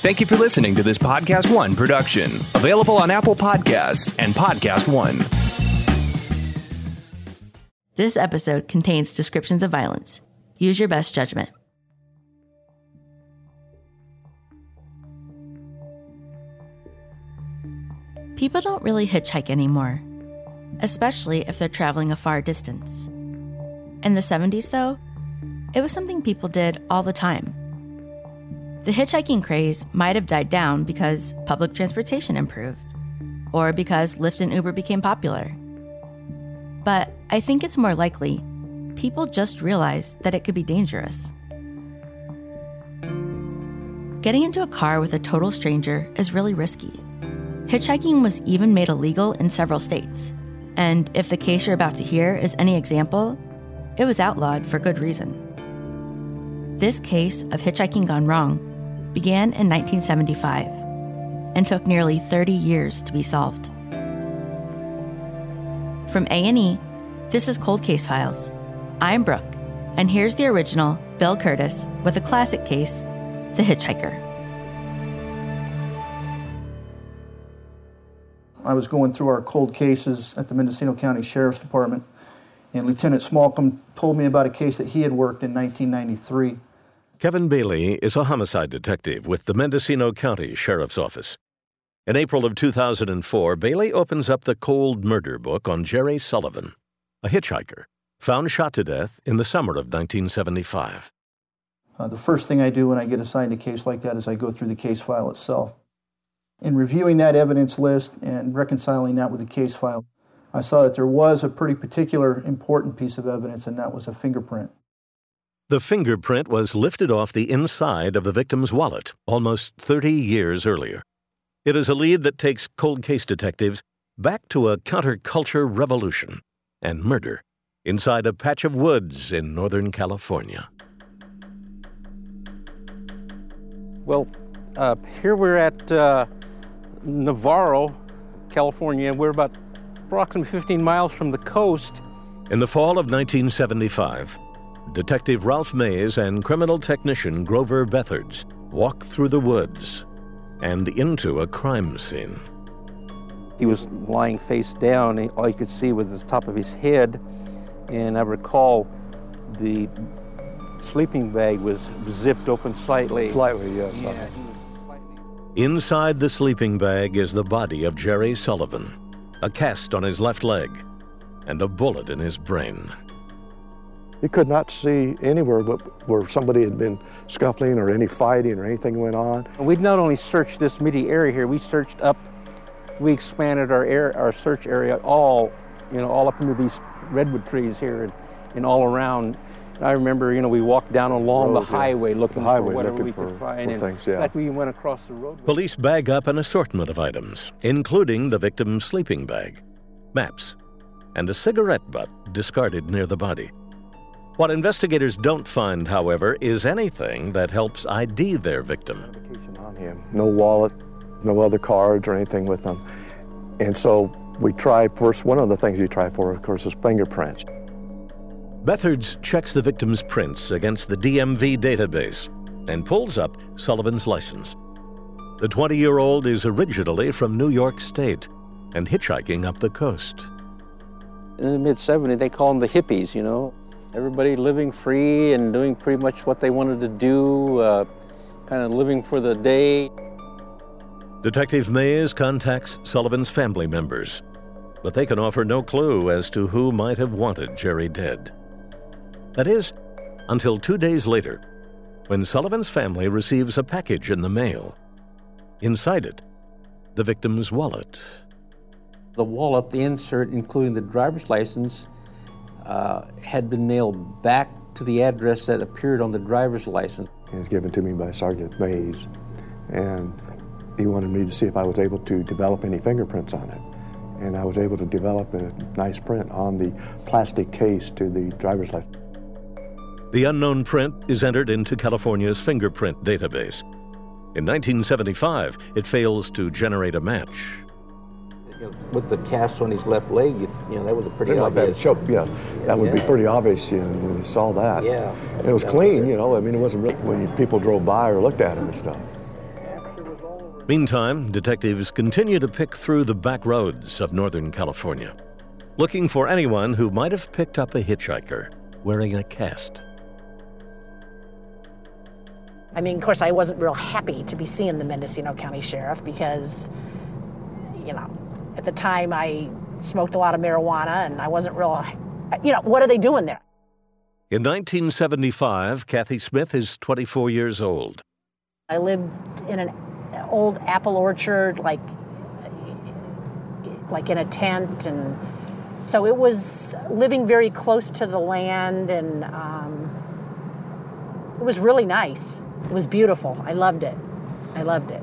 Thank you for listening to this Podcast One production, available on Apple Podcasts and Podcast One. This episode contains descriptions of violence. Use your best judgment. People don't really hitchhike anymore, especially if they're traveling a far distance. In the 70s, though, it was something people did all the time. The hitchhiking craze might have died down because public transportation improved, or because Lyft and Uber became popular. But I think it's more likely people just realized that it could be dangerous. Getting into a car with a total stranger is really risky. Hitchhiking was even made illegal in several states, and if the case you're about to hear is any example, it was outlawed for good reason. This case of hitchhiking gone wrong began in 1975 and took nearly 30 years to be solved. From A&E, this is Cold Case Files. I'm Brooke, and here's the original Bill Kurtis with a classic case, The Hitchhiker. I was going through our cold cases at the Mendocino County Sheriff's Department, and Lieutenant Smallcomb told me about a case that he had worked in 1993. Kevin Bailey is a homicide detective with the Mendocino County Sheriff's Office. In April of 2004, Bailey opens up the cold murder book on Jerry Sullivan, a hitchhiker found shot to death in the summer of 1975. Uh, the first thing I do when I get assigned a case like that is I go through the case file itself. In reviewing that evidence list and reconciling that with the case file, I saw that there was a pretty particular important piece of evidence, and that was a fingerprint. The fingerprint was lifted off the inside of the victim's wallet almost 30 years earlier. It is a lead that takes cold case detectives back to a counterculture revolution and murder inside a patch of woods in Northern California. Well, uh, here we're at uh, Navarro, California. We're about approximately 15 miles from the coast. In the fall of 1975, Detective Ralph Mays and criminal technician Grover Bethards walk through the woods and into a crime scene. He was lying face down. All you could see was the top of his head. And I recall the sleeping bag was zipped open slightly. Slightly, yes. Yeah, Inside the sleeping bag is the body of Jerry Sullivan, a cast on his left leg, and a bullet in his brain. You could not see anywhere where somebody had been scuffling or any fighting or anything went on. We'd not only searched this midi area here, we searched up, we expanded our air, our search area all, you know, all up into these redwood trees here and, and all around. I remember, you know, we walked down along Road, the highway yeah. looking The highway for whatever looking we for- could find. for and things, yeah. In fact, we went across the road. Police bag up an assortment of items, including the victim's sleeping bag, maps, and a cigarette butt discarded near the body. What investigators don't find, however, is anything that helps ID their victim. Identification on him. No wallet, no other cards or anything with them. And so we try first, one of the things you try for, of course, is fingerprints. Bethards checks the victim's prints against the DMV database and pulls up Sullivan's license. The 20 year old is originally from New York State and hitchhiking up the coast. In the mid 70s, they call them the hippies, you know. Everybody living free and doing pretty much what they wanted to do, uh, kind of living for the day. Detective Mays contacts Sullivan's family members, but they can offer no clue as to who might have wanted Jerry dead. That is, until two days later, when Sullivan's family receives a package in the mail. Inside it, the victim's wallet. The wallet, the insert, including the driver's license, uh, had been mailed back to the address that appeared on the driver's license. It was given to me by Sergeant Mays. And he wanted me to see if I was able to develop any fingerprints on it. And I was able to develop a nice print on the plastic case to the driver's license. The unknown print is entered into California's fingerprint database. In 1975, it fails to generate a match. You know, with the cast on his left leg, you, you know, that was a pretty Like that obvious. choke, yeah, that would be pretty obvious you know, when you saw that. Yeah. And it was clean, you know. I mean, it wasn't real, when you, people drove by or looked at him and stuff. Meantime, detectives continue to pick through the back roads of Northern California, looking for anyone who might have picked up a hitchhiker wearing a cast. I mean, of course, I wasn't real happy to be seeing the Mendocino County Sheriff because, you know, at the time I smoked a lot of marijuana and I wasn't real, you know, what are they doing there? In 1975, Kathy Smith is 24 years old. I lived in an old apple orchard, like, like in a tent, and so it was living very close to the land, and um, it was really nice. It was beautiful. I loved it. I loved it.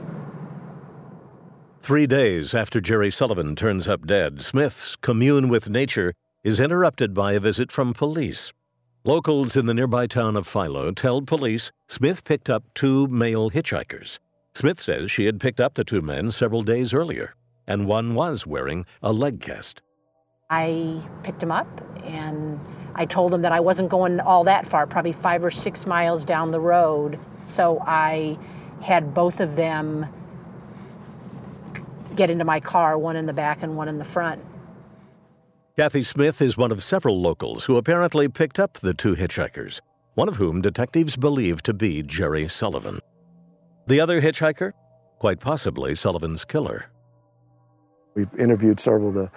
Three days after Jerry Sullivan turns up dead, Smith's commune with nature is interrupted by a visit from police. Locals in the nearby town of Philo tell police Smith picked up two male hitchhikers. Smith says she had picked up the two men several days earlier, and one was wearing a leg cast. I picked him up and I told him that I wasn't going all that far, probably five or six miles down the road. So I had both of them get into my car, one in the back and one in the front. Kathy Smith is one of several locals who apparently picked up the two hitchhikers, one of whom detectives believe to be Jerry Sullivan. The other hitchhiker? Quite possibly Sullivan's killer. We interviewed several of the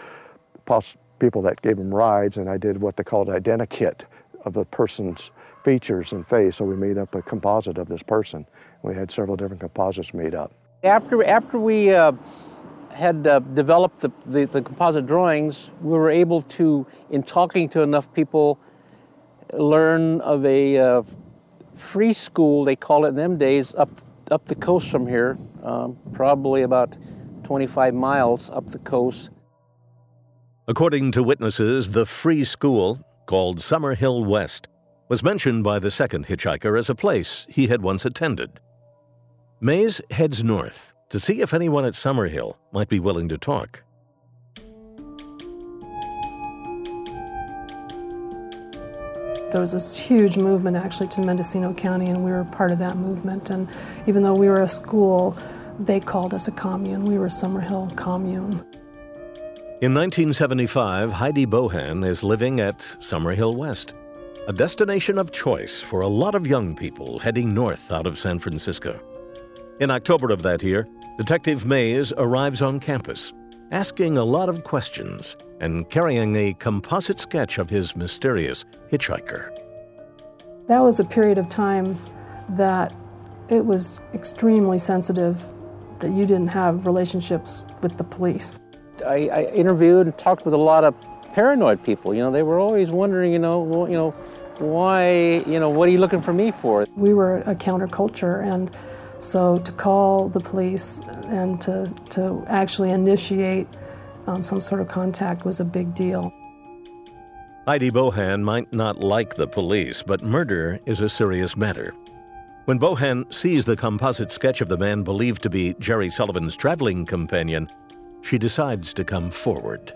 poss- people that gave him rides, and I did what they called identikit of the person's features and face. So we made up a composite of this person. We had several different composites made up. After, after we uh, had uh, developed the, the, the, composite drawings, we were able to, in talking to enough people, learn of a uh, free school, they call it in them days, up, up the coast from here, um, probably about 25 miles up the coast. According to witnesses, the free school, called Summerhill West, was mentioned by the second hitchhiker as a place he had once attended. Mays heads north to see if anyone at Summerhill might be willing to talk. There was this huge movement actually to Mendocino County, and we were part of that movement. And even though we were a school, they called us a commune. We were Summerhill Commune. In 1975, Heidi Bohan is living at Summerhill West, a destination of choice for a lot of young people heading north out of San Francisco. In October of that year, Detective Mays arrives on campus, asking a lot of questions and carrying a composite sketch of his mysterious hitchhiker. That was a period of time that it was extremely sensitive that you didn't have relationships with the police. I, I, interviewed and talked with a lot of paranoid people. You know, they were always wondering, you know, well, you know, why, you know, what are you looking for me for? We were a counterculture, and so to call the police and to, to actually initiate um, some sort of contact was a big deal. Heidi Bohan might not like the police, but murder is a serious matter. When Bohan sees the composite sketch of the man believed to be Jerry Sullivan's traveling companion, she decides to come forward.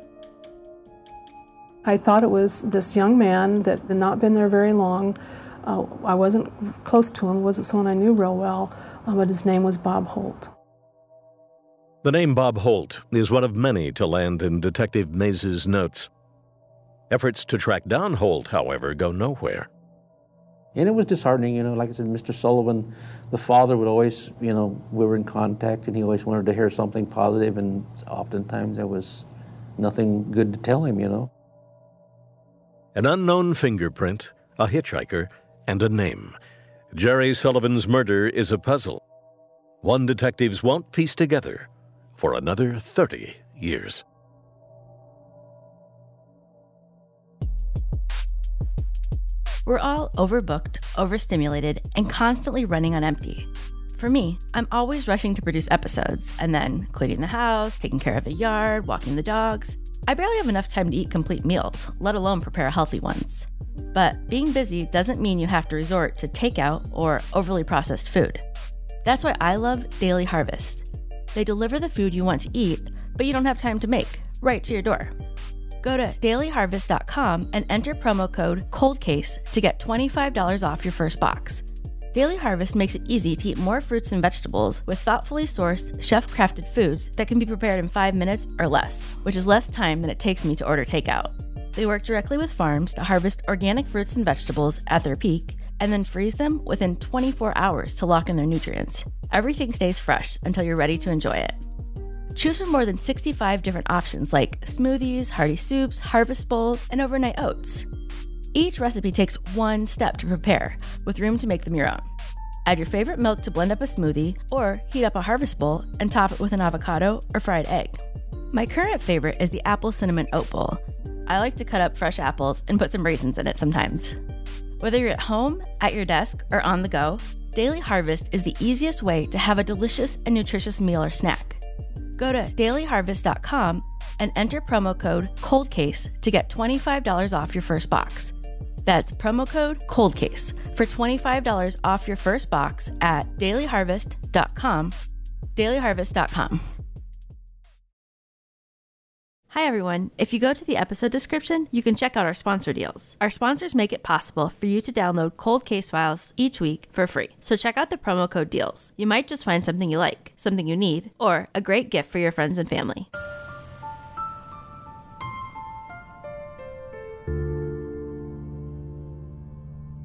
I thought it was this young man that had not been there very long. Uh, I wasn't close to him, wasn't someone I knew real well, Oh, but his name was Bob Holt. The name Bob Holt is one of many to land in Detective Mays's notes. Efforts to track down Holt, however, go nowhere. And it was disheartening, you know, like I said, Mr. Sullivan, the father would always, you know, we were in contact and he always wanted to hear something positive and oftentimes there was nothing good to tell him, you know. An unknown fingerprint, a hitchhiker, and a name. Jerry Sullivan's murder is a puzzle. One detectives won't piece together for another 30 years. We're all overbooked, overstimulated, and constantly running on empty. For me, I'm always rushing to produce episodes and then cleaning the house, taking care of the yard, walking the dogs. I barely have enough time to eat complete meals, let alone prepare healthy ones. But being busy doesn't mean you have to resort to takeout or overly processed food. That's why I love Daily Harvest. They deliver the food you want to eat, but you don't have time to make, right to your door. Go to dailyharvest.com and enter promo code COLDCASE to get $25 off your first box. Daily Harvest makes it easy to eat more fruits and vegetables with thoughtfully sourced, chef crafted foods that can be prepared in five minutes or less, which is less time than it takes me to order takeout. They work directly with farms to harvest organic fruits and vegetables at their peak and then freeze them within 24 hours to lock in their nutrients. Everything stays fresh until you're ready to enjoy it. Choose from more than 65 different options like smoothies, hearty soups, harvest bowls, and overnight oats. Each recipe takes one step to prepare, with room to make them your own. Add your favorite milk to blend up a smoothie, or heat up a harvest bowl and top it with an avocado or fried egg. My current favorite is the apple cinnamon oat bowl. I like to cut up fresh apples and put some raisins in it sometimes. Whether you're at home, at your desk, or on the go, Daily Harvest is the easiest way to have a delicious and nutritious meal or snack. Go to dailyharvest.com and enter promo code COLDCASE to get $25 off your first box. That's promo code COLDCASE for $25 off your first box at dailyharvest.com. Dailyharvest.com. Hi, everyone. If you go to the episode description, you can check out our sponsor deals. Our sponsors make it possible for you to download cold case files each week for free. So check out the promo code deals. You might just find something you like, something you need, or a great gift for your friends and family.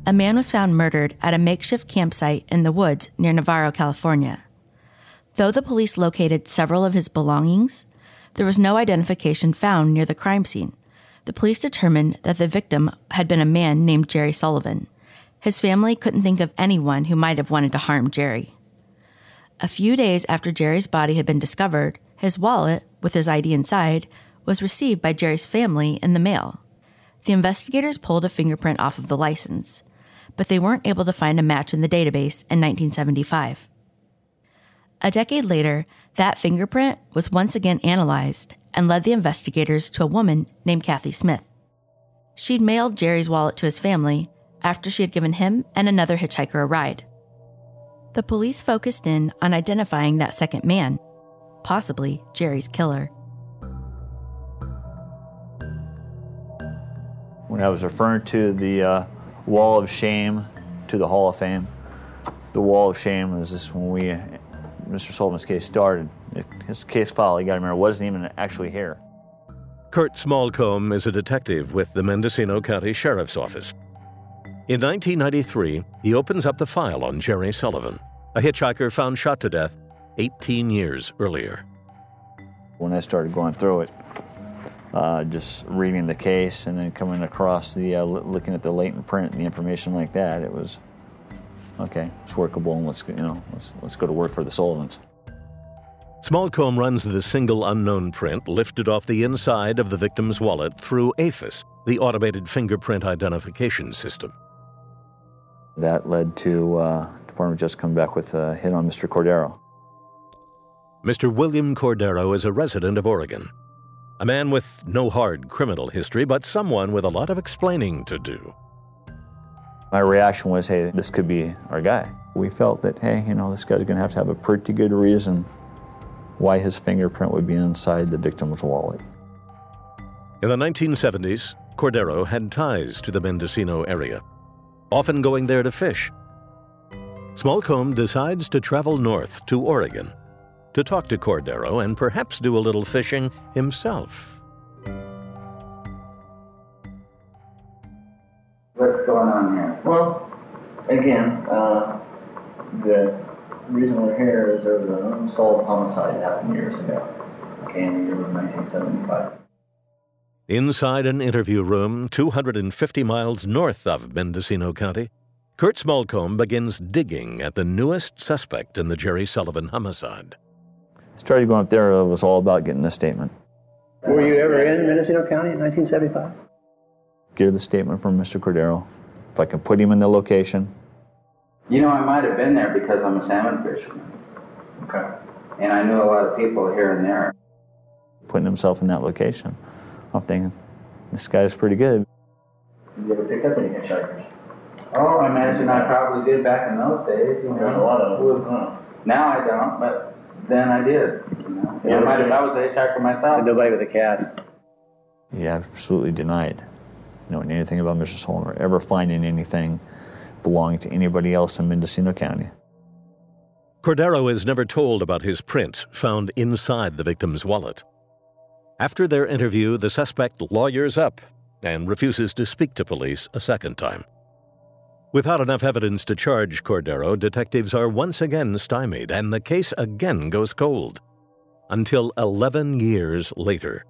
A man was found murdered at a makeshift campsite in the woods near Navarro, California. Though the police located several of his belongings, there was no identification found near the crime scene. The police determined that the victim had been a man named Jerry Sullivan. His family couldn't think of anyone who might have wanted to harm Jerry. A few days after Jerry's body had been discovered, his wallet, with his ID inside, was received by Jerry's family in the mail. The investigators pulled a fingerprint off of the license, but they weren't able to find a match in the database in 1975. A decade later, that fingerprint was once again analyzed and led the investigators to a woman named Kathy Smith. She'd mailed Jerry's wallet to his family after she had given him and another hitchhiker a ride. The police focused in on identifying that second man, possibly Jerry's killer. When I was referring to the uh, wall of shame to the Hall of Fame, the wall of shame was this when we Mr. Sullivan's case started. His case file, you got to remember, wasn't even actually here. Kurt Smallcomb is a detective with the Mendocino County Sheriff's Office. In 1993, he opens up the file on Jerry Sullivan, a hitchhiker found shot to death 18 years earlier. When I started going through it, uh, just reading the case and then coming across the, uh, looking at the latent print and the information like that, it was okay, it's workable, and let's you know let's, let's go to work for the Sullivans. Smallcomb runs the single unknown print lifted off the inside of the victim's wallet through AFIS, the automated fingerprint identification system. That led to uh, Department just come back with a hit on Mr. Cordero. Mr. William Cordero is a resident of Oregon, a man with no hard criminal history, but someone with a lot of explaining to do. My reaction was, hey, this could be our guy. We felt that, hey, you know, this guy's going to have to have a pretty good reason why his fingerprint would be inside the victim's wallet. In the 1970s, Cordero had ties to the Mendocino area, often going there to fish. Smallcomb decides to travel north to Oregon to talk to Cordero and perhaps do a little fishing himself. what's going on here? Well, again, uh, the reason we're here is there was an unsolved homicide that happened years ago. Okay, in the year of 1975. Inside an interview room 250 miles north of Mendocino County, Kurt Smallcomb begins digging at the newest suspect in the Jerry Sullivan homicide. Started going up there, it was all about getting the statement. Were you ever in Mendocino County in 1975? get the statement from Mr. Cordero, if I can put him in the location. You know, I might have been there because I'm a salmon fisherman. Okay. And I knew a lot of people here and there. Putting himself in that location, I'm thinking, this guy's pretty good. Did you ever pick up any hitchhikers? Oh, I imagine I probably did back in those days. You know, a lot of them. Now I don't, but then I did. You know, yeah, I, might have, I was a hitchhiker myself. Nobody with a cast. He absolutely denied knowing anything about Mr. Sullivan or ever finding anything belonging to anybody else in Mendocino County. Cordero is never told about his print found inside the victim's wallet. After their interview, the suspect lawyers up and refuses to speak to police a second time. Without enough evidence to charge Cordero, detectives are once again stymied and the case again goes cold. Until 11 years later,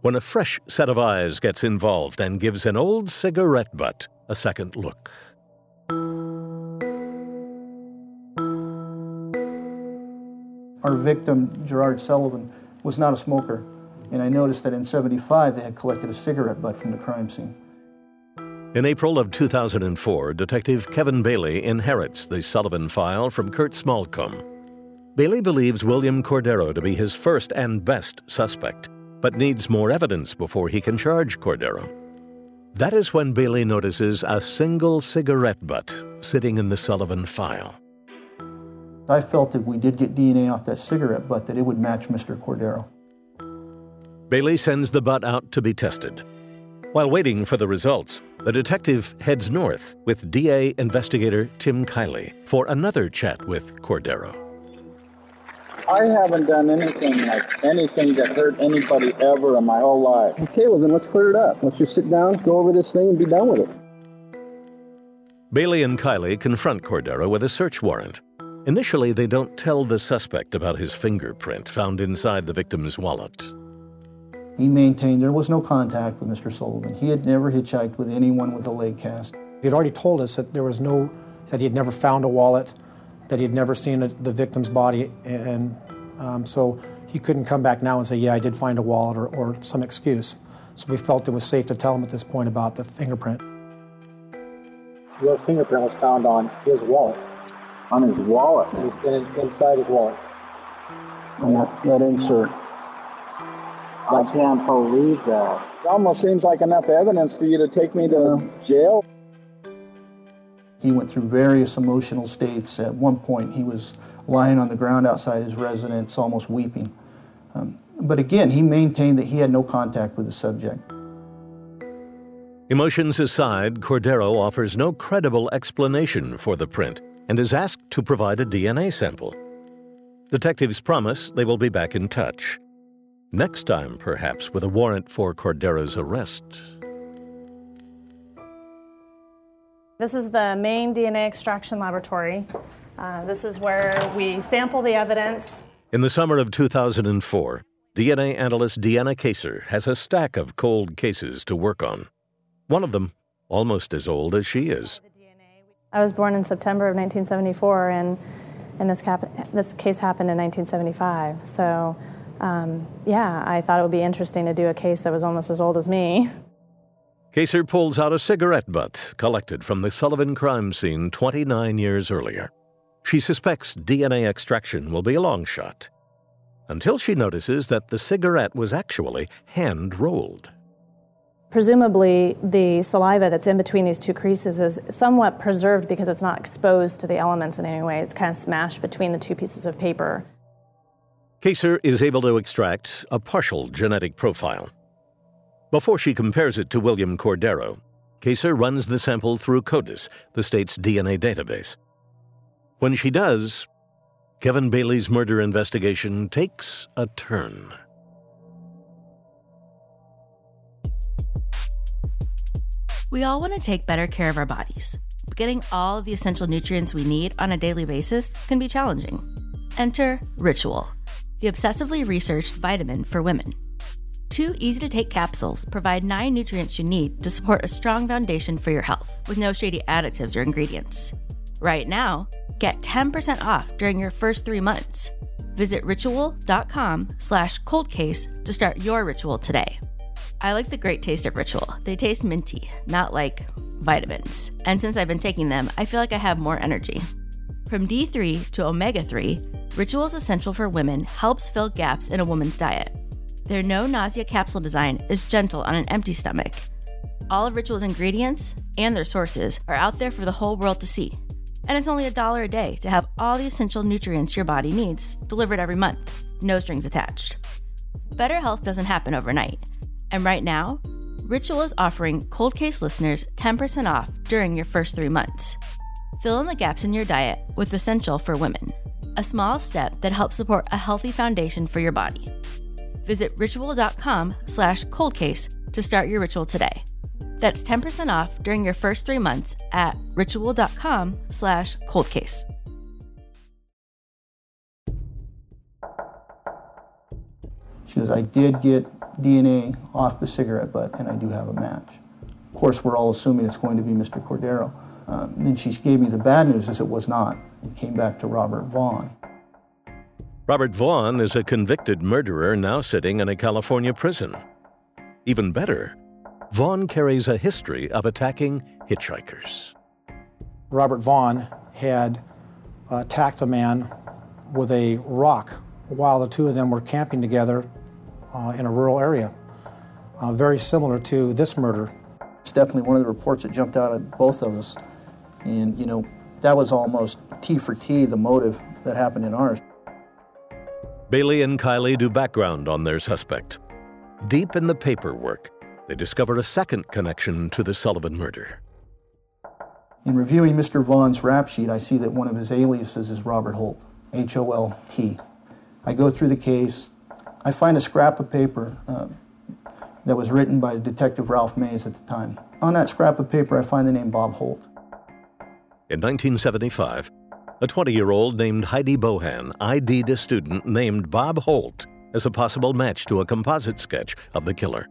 when a fresh set of eyes gets involved and gives an old cigarette butt a second look. Our victim, Gerard Sullivan, was not a smoker, and I noticed that in 75 they had collected a cigarette butt from the crime scene. In April of 2004, Detective Kevin Bailey inherits the Sullivan file from Kurt Smallcomb. Bailey believes William Cordero to be his first and best suspect, but needs more evidence before he can charge Cordero. That is when Bailey notices a single cigarette butt sitting in the Sullivan file. I felt if we did get DNA off that cigarette butt that it would match Mr. Cordero. Bailey sends the butt out to be tested. While waiting for the results, the detective heads north with DA investigator Tim Kiley for another chat with Cordero. I haven't done anything like anything that hurt anybody ever in my whole life. Okay, well then let's clear it up. Let's just sit down, go over this thing, and be done with it. Bailey and Kiley confront Cordero with a search warrant. Initially, they don't tell the suspect about his fingerprint found inside the victim's wallet. He maintained there was no contact with Mr. Sullivan. He had never hitchhiked with anyone with a leg cast. He had already told us that there was no, that he had never found a wallet, that he had never seen a, the victim's body, and um, so he couldn't come back now and say, yeah, I did find a wallet or, or some excuse. So we felt it was safe to tell him at this point about the fingerprint. Your fingerprint was found on his wallet. On his wallet? He's in, inside his wallet. And that, that insert. I can't believe that. It almost seems like enough evidence for you to take me to jail. He went through various emotional states. At one point, he was lying on the ground outside his residence, almost weeping. Um, but again, he maintained that he had no contact with the subject. Emotions aside, Cordero offers no credible explanation for the print and is asked to provide a DNA sample. Detectives promise they will be back in touch. Next time, perhaps, with a warrant for Cordero's arrest. This is the main DNA extraction laboratory. Uh, this is where we sample the evidence. In the summer of 2004, DNA analyst Deanna Kaser has a stack of cold cases to work on. One of them almost as old as she is. I was born in September of 1974, and, and this, cap- this case happened in 1975. So, um, yeah, I thought it would be interesting to do a case that was almost as old as me. Kaser pulls out a cigarette butt collected from the Sullivan crime scene 29 years earlier. She suspects DNA extraction will be a long shot, until she notices that the cigarette was actually hand rolled. Presumably, the saliva that's in between these two creases is somewhat preserved because it's not exposed to the elements in any way. It's kind of smashed between the two pieces of paper. Kaser is able to extract a partial genetic profile. Before she compares it to William Cordero, Kaser runs the sample through CODIS, the state's DNA database. When she does, Kevin Bailey's murder investigation takes a turn. We all want to take better care of our bodies, but getting all of the essential nutrients we need on a daily basis can be challenging. Enter Ritual, the obsessively researched vitamin for women. Two easy to take capsules provide nine nutrients you need to support a strong foundation for your health with no shady additives or ingredients. Right now, get 10% off during your first three months. Visit ritual.com slash coldcase to start your ritual today. I like the great taste of Ritual. They taste minty, not like vitamins. And since I've been taking them, I feel like I have more energy. From D3 to omega 3, Ritual's Essential for Women helps fill gaps in a woman's diet. Their no nausea capsule design is gentle on an empty stomach. All of Ritual's ingredients and their sources are out there for the whole world to see. And it's only a dollar a day to have all the essential nutrients your body needs delivered every month, no strings attached. Better health doesn't happen overnight. And right now, Ritual is offering Cold Case listeners 10% off during your first three months. Fill in the gaps in your diet with Essential for Women, a small step that helps support a healthy foundation for your body. Visit ritual.com slash coldcase to start your ritual today. That's 10% off during your first three months at ritual.com slash coldcase. She goes, I did get DNA off the cigarette butt and I do have a match. Of course, we're all assuming it's going to be Mr. Cordero. Um, and she gave me the bad news is it was not. It came back to Robert Vaughn. Robert Vaughn is a convicted murderer now sitting in a California prison. Even better, Vaughn carries a history of attacking hitchhikers. Robert Vaughn had attacked a man with a rock while the two of them were camping together uh, in a rural area, uh, very similar to this murder. It's definitely one of the reports that jumped out at both of us. And, you know, that was almost T for T, the motive that happened in ours. Bailey and Kiley do background on their suspect. Deep in the paperwork, they discover a second connection to the Sullivan murder. In reviewing Mr. Vaughn's rap sheet, I see that one of his aliases is Robert Holt, H O L T. I go through the case. I find a scrap of paper uh, that was written by Detective Ralph Mays at the time. On that scrap of paper, I find the name Bob Holt. In 1975, a 20 year old named Heidi Bohan ID'd a student named Bob Holt as a possible match to a composite sketch of the killer.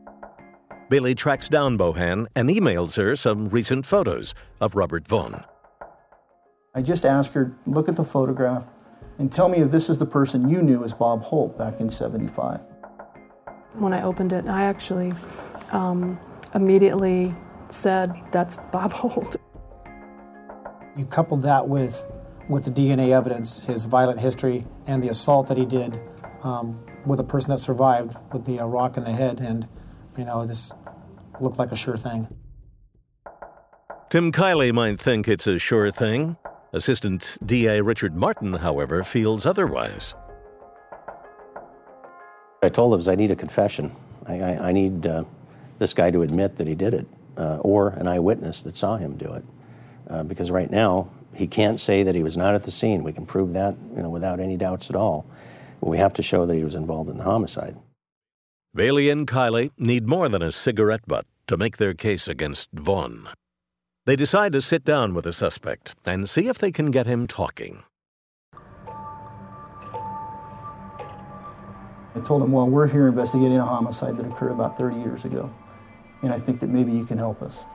Bailey tracks down Bohan and emails her some recent photos of Robert Vaughn. I just asked her, look at the photograph and tell me if this is the person you knew as Bob Holt back in 75. When I opened it, I actually um, immediately said, that's Bob Holt. You coupled that with, with the DNA evidence, his violent history, and the assault that he did um, with a person that survived with the uh, rock in the head, and you know this looked like a sure thing. Tim Kiley might think it's a sure thing. Assistant DA Richard Martin, however, feels otherwise. I told him, I need a confession. I, I, I need uh, this guy to admit that he did it, uh, or an eyewitness that saw him do it. Uh, because right now, he can't say that he was not at the scene. We can prove that you know, without any doubts at all. But we have to show that he was involved in the homicide. Bailey and Kiley need more than a cigarette butt to make their case against Vaughn. They decide to sit down with the suspect and see if they can get him talking. I told him, well, we're here investigating a homicide that occurred about 30 years ago, and I think that maybe you can help us.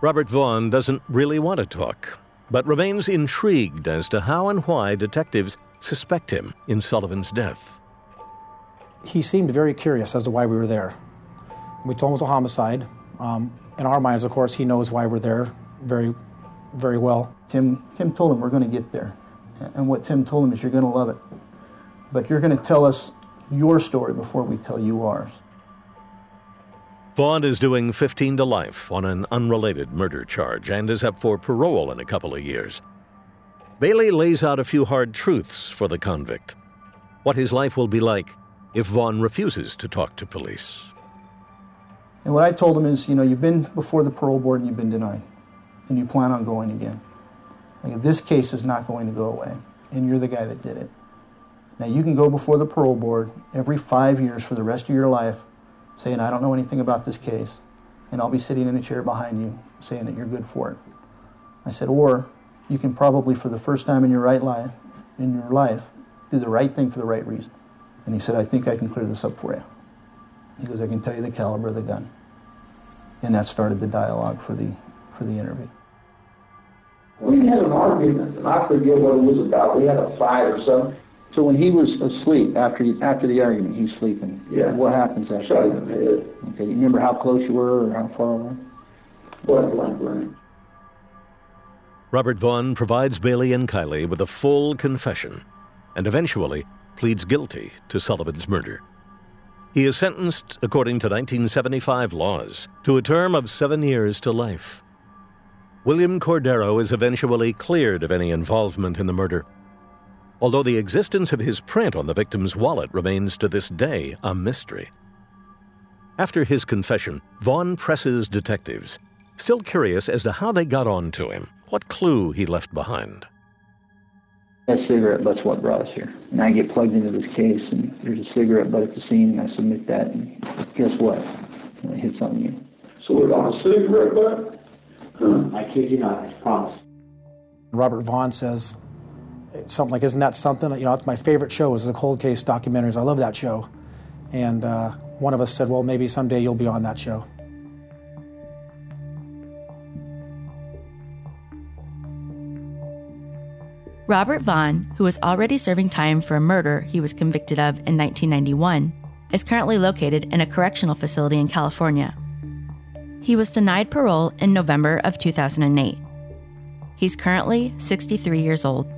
Robert Vaughn doesn't really want to talk, but remains intrigued as to how and why detectives suspect him in Sullivan's death. He seemed very curious as to why we were there. We told him it was a homicide. Um, in our minds, of course, he knows why we're there very, very well. Tim, Tim told him we're going to get there. And what Tim told him is you're going to love it. But you're going to tell us your story before we tell you ours. Vaughn is doing 15 to life on an unrelated murder charge and is up for parole in a couple of years. Bailey lays out a few hard truths for the convict. What his life will be like if Vaughn refuses to talk to police. And what I told him is, you know, you've been before the parole board and you've been denied, and you plan on going again. Like, this case is not going to go away, and you're the guy that did it. Now, you can go before the parole board every five years for the rest of your life saying, I don't know anything about this case, and I'll be sitting in a chair behind you saying that you're good for it. I said, or you can probably, for the first time in your right life, in your life, do the right thing for the right reason. And he said, I think I can clear this up for you. He goes, I can tell you the caliber of the gun. And that started the dialogue for the, for the interview. We had an argument, and I forget what it was about. We had a fight or something. So when he was asleep after the, after the argument, he's sleeping. Yeah. What happens after? Shot him in the head. Okay. You remember how close you were or how far away? Point blank range. Robert Vaughn provides Bailey and Kiley with a full confession and eventually pleads guilty to Sullivan's murder. He is sentenced, according to 1975 laws, to a term of seven years to life. William Cordero is eventually cleared of any involvement in the murder, although the existence of his print on the victim's wallet remains to this day a mystery. After his confession, Vaughn presses detectives, still curious as to how they got on to him. what clue he left behind. That cigarette butt's what brought us here. And I get plugged into this case, and there's a cigarette butt at the scene, and I submit that, and guess what? It hits on you. So it on a cigarette butt? I kid you not, I promise. Robert Vaughn says something like, "Isn't that something?" You know, it's my favorite show is the cold case documentaries. I love that show. And uh, one of us said, "Well, maybe someday you'll be on that show." Robert Vaughn, who was already serving time for a murder he was convicted of in 1991, is currently located in a correctional facility in California. He was denied parole in November of 2008. He's currently 63 years old.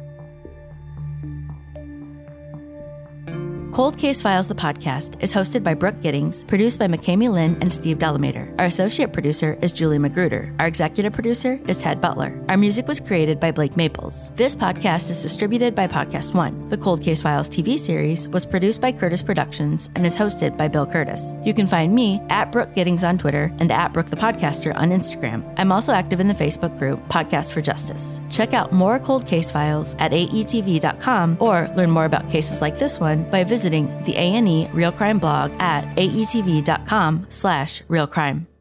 Cold Case Files, the podcast, is hosted by Brooke Giddings, produced by McKamey Lynn and Steve Delamater. Our associate producer is Julie Magruder. Our executive producer is Ted Butler. Our music was created by Blake Maples. This podcast is distributed by Podcast One. The Cold Case Files TV series was produced by Kurtis Productions and is hosted by Bill Kurtis. You can find me at Brooke Giddings on Twitter and at Brooke the Podcaster on Instagram. I'm also active in the Facebook group Podcast for Justice. Check out more Cold Case Files at aetv.com or learn more about cases like this one by visiting the A&E Real Crime blog at aetv.com slash realcrime.